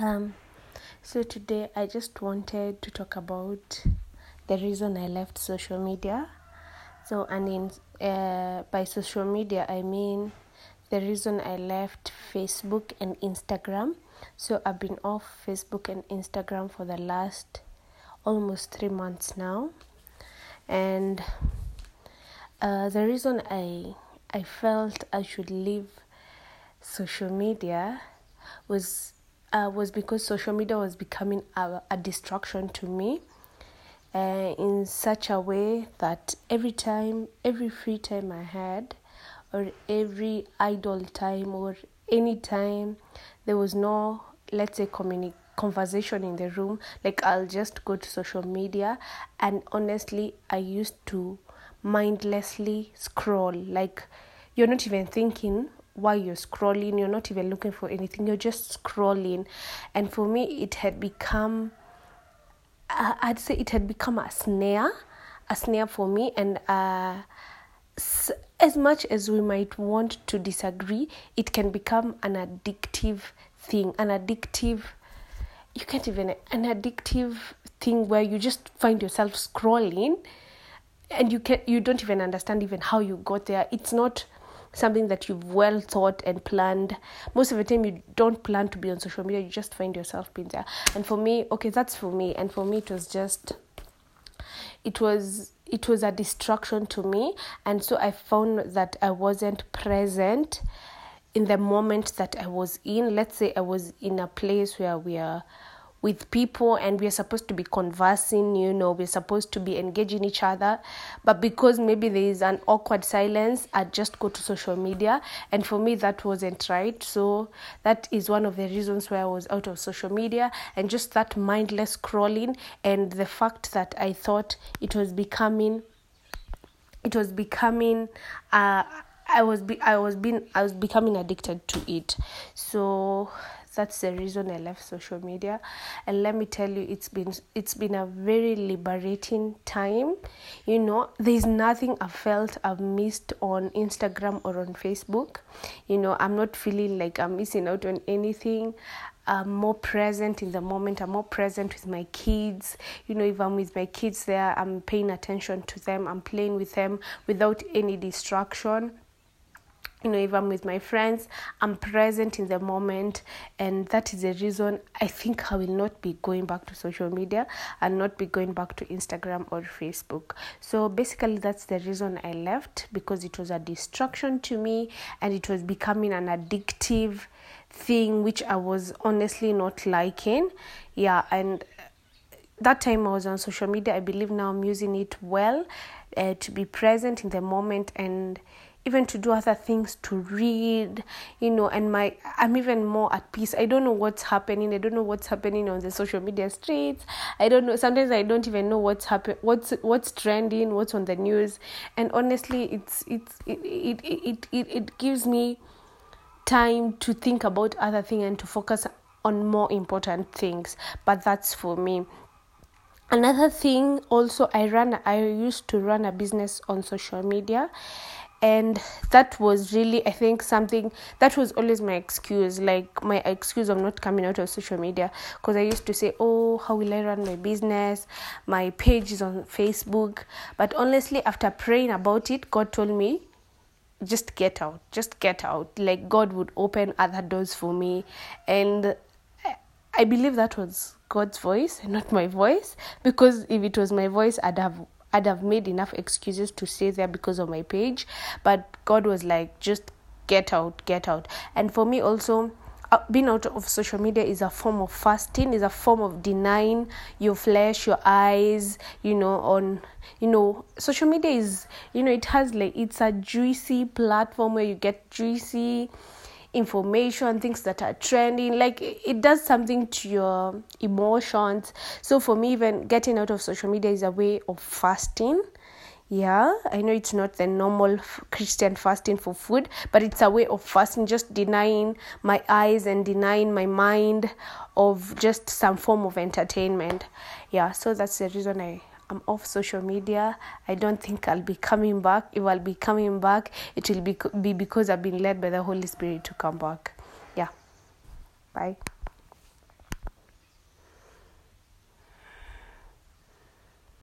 Um, so today I just wanted to talk about the reason I left social media. So, and in uh, by social media I mean the reason I left Facebook and Instagram. So I've been off Facebook and Instagram for the last almost three months now, and uh, the reason I I felt I should leave social media was uh, was because social media was becoming a, a distraction to me uh, in such a way that every time, every free time I had, or every idle time, or any time there was no, let's say, conversation in the room, like I'll just go to social media, and honestly, I used to mindlessly scroll. Like you're not even thinking while you're scrolling, you're not even looking for anything, you're just scrolling. And for me, it had become, uh, I'd say it had become a snare, a snare for me. And uh, as much as we might want to disagree, it can become an addictive thing, an addictive, you can't even, an addictive thing where you just find yourself scrolling and you can you don't even understand even how you got there it's not something that you've well thought and planned. Most of the time, you don't plan to be on social media, you just find yourself being there. And for me, okay, that's for me. And for me, it was just, it was it was a distraction to me and so i found that i wasn't present in the moment that i was in let's say i was in a place where we are with people and we're supposed to be conversing, you know, we're supposed to be engaging each other. But because maybe there is an awkward silence, I just go to social media. And for me, that wasn't right. So that is one of the reasons why I was out of social media and just that mindless scrolling and the fact that I thought it was becoming it was becoming uh I was be I was being I was becoming addicted to it. So that's the reason I left social media. And let me tell you, it's been it's been a very liberating time. You know, there's nothing I felt I've missed on Instagram or on Facebook. You know, I'm not feeling like I'm missing out on anything. I'm more present in the moment. I'm more present with my kids. You know, if I'm with my kids there, I'm paying attention to them. I'm playing with them without any distraction you know if i'm with my friends i'm present in the moment and that is the reason i think i will not be going back to social media and not be going back to instagram or facebook. So basically that's the reason i left because it was a distraction to me and it was becoming an addictive thing which i was honestly not liking. Yeah and that time I was on social media, I believe now I'm using it well uh, to be present in the moment and even to do other things to read you know and my i'm even more at peace. I don't know what's happening. I don't know what's happening on the social media streets. I don't know sometimes i don't even know what's happen what's what's trending what's on the news. And honestly it's it's it it it it, it gives me time to think about other things and to focus on more important things. But that's for me. Another thing also i run i used to run a business on social media and that was really i think something that was always my excuse like my excuse of not coming out of social media. Because i used to say oh how will i run my business? My page is on facebook. But honestly after praying about it god told me just get out just get out. Like god would open other doors for me. And i believe that was god's voice and not my voice because if it was my voice i'd have I'd have made enough excuses to stay there because of my page, but God was like, just get out, get out. And for me, also, uh, being out of social media is a form of fasting, is a form of denying your flesh, your eyes, you know, on, you know, social media is, you know, it has like, it's a juicy platform where you get juicy information, things that are trending. Like it does something to your emotions. So for me, even getting out of social media is a way of fasting. Yeah, I know it's not the normal Christian fasting for food, but it's a way of fasting, just denying my eyes and denying my mind of just some form of entertainment. Yeah, so that's the reason I I'm off social media. I don't think I'll be coming back. If I'll be coming back, it will be, be because I've been led by the Holy Spirit to come back. Yeah. Bye.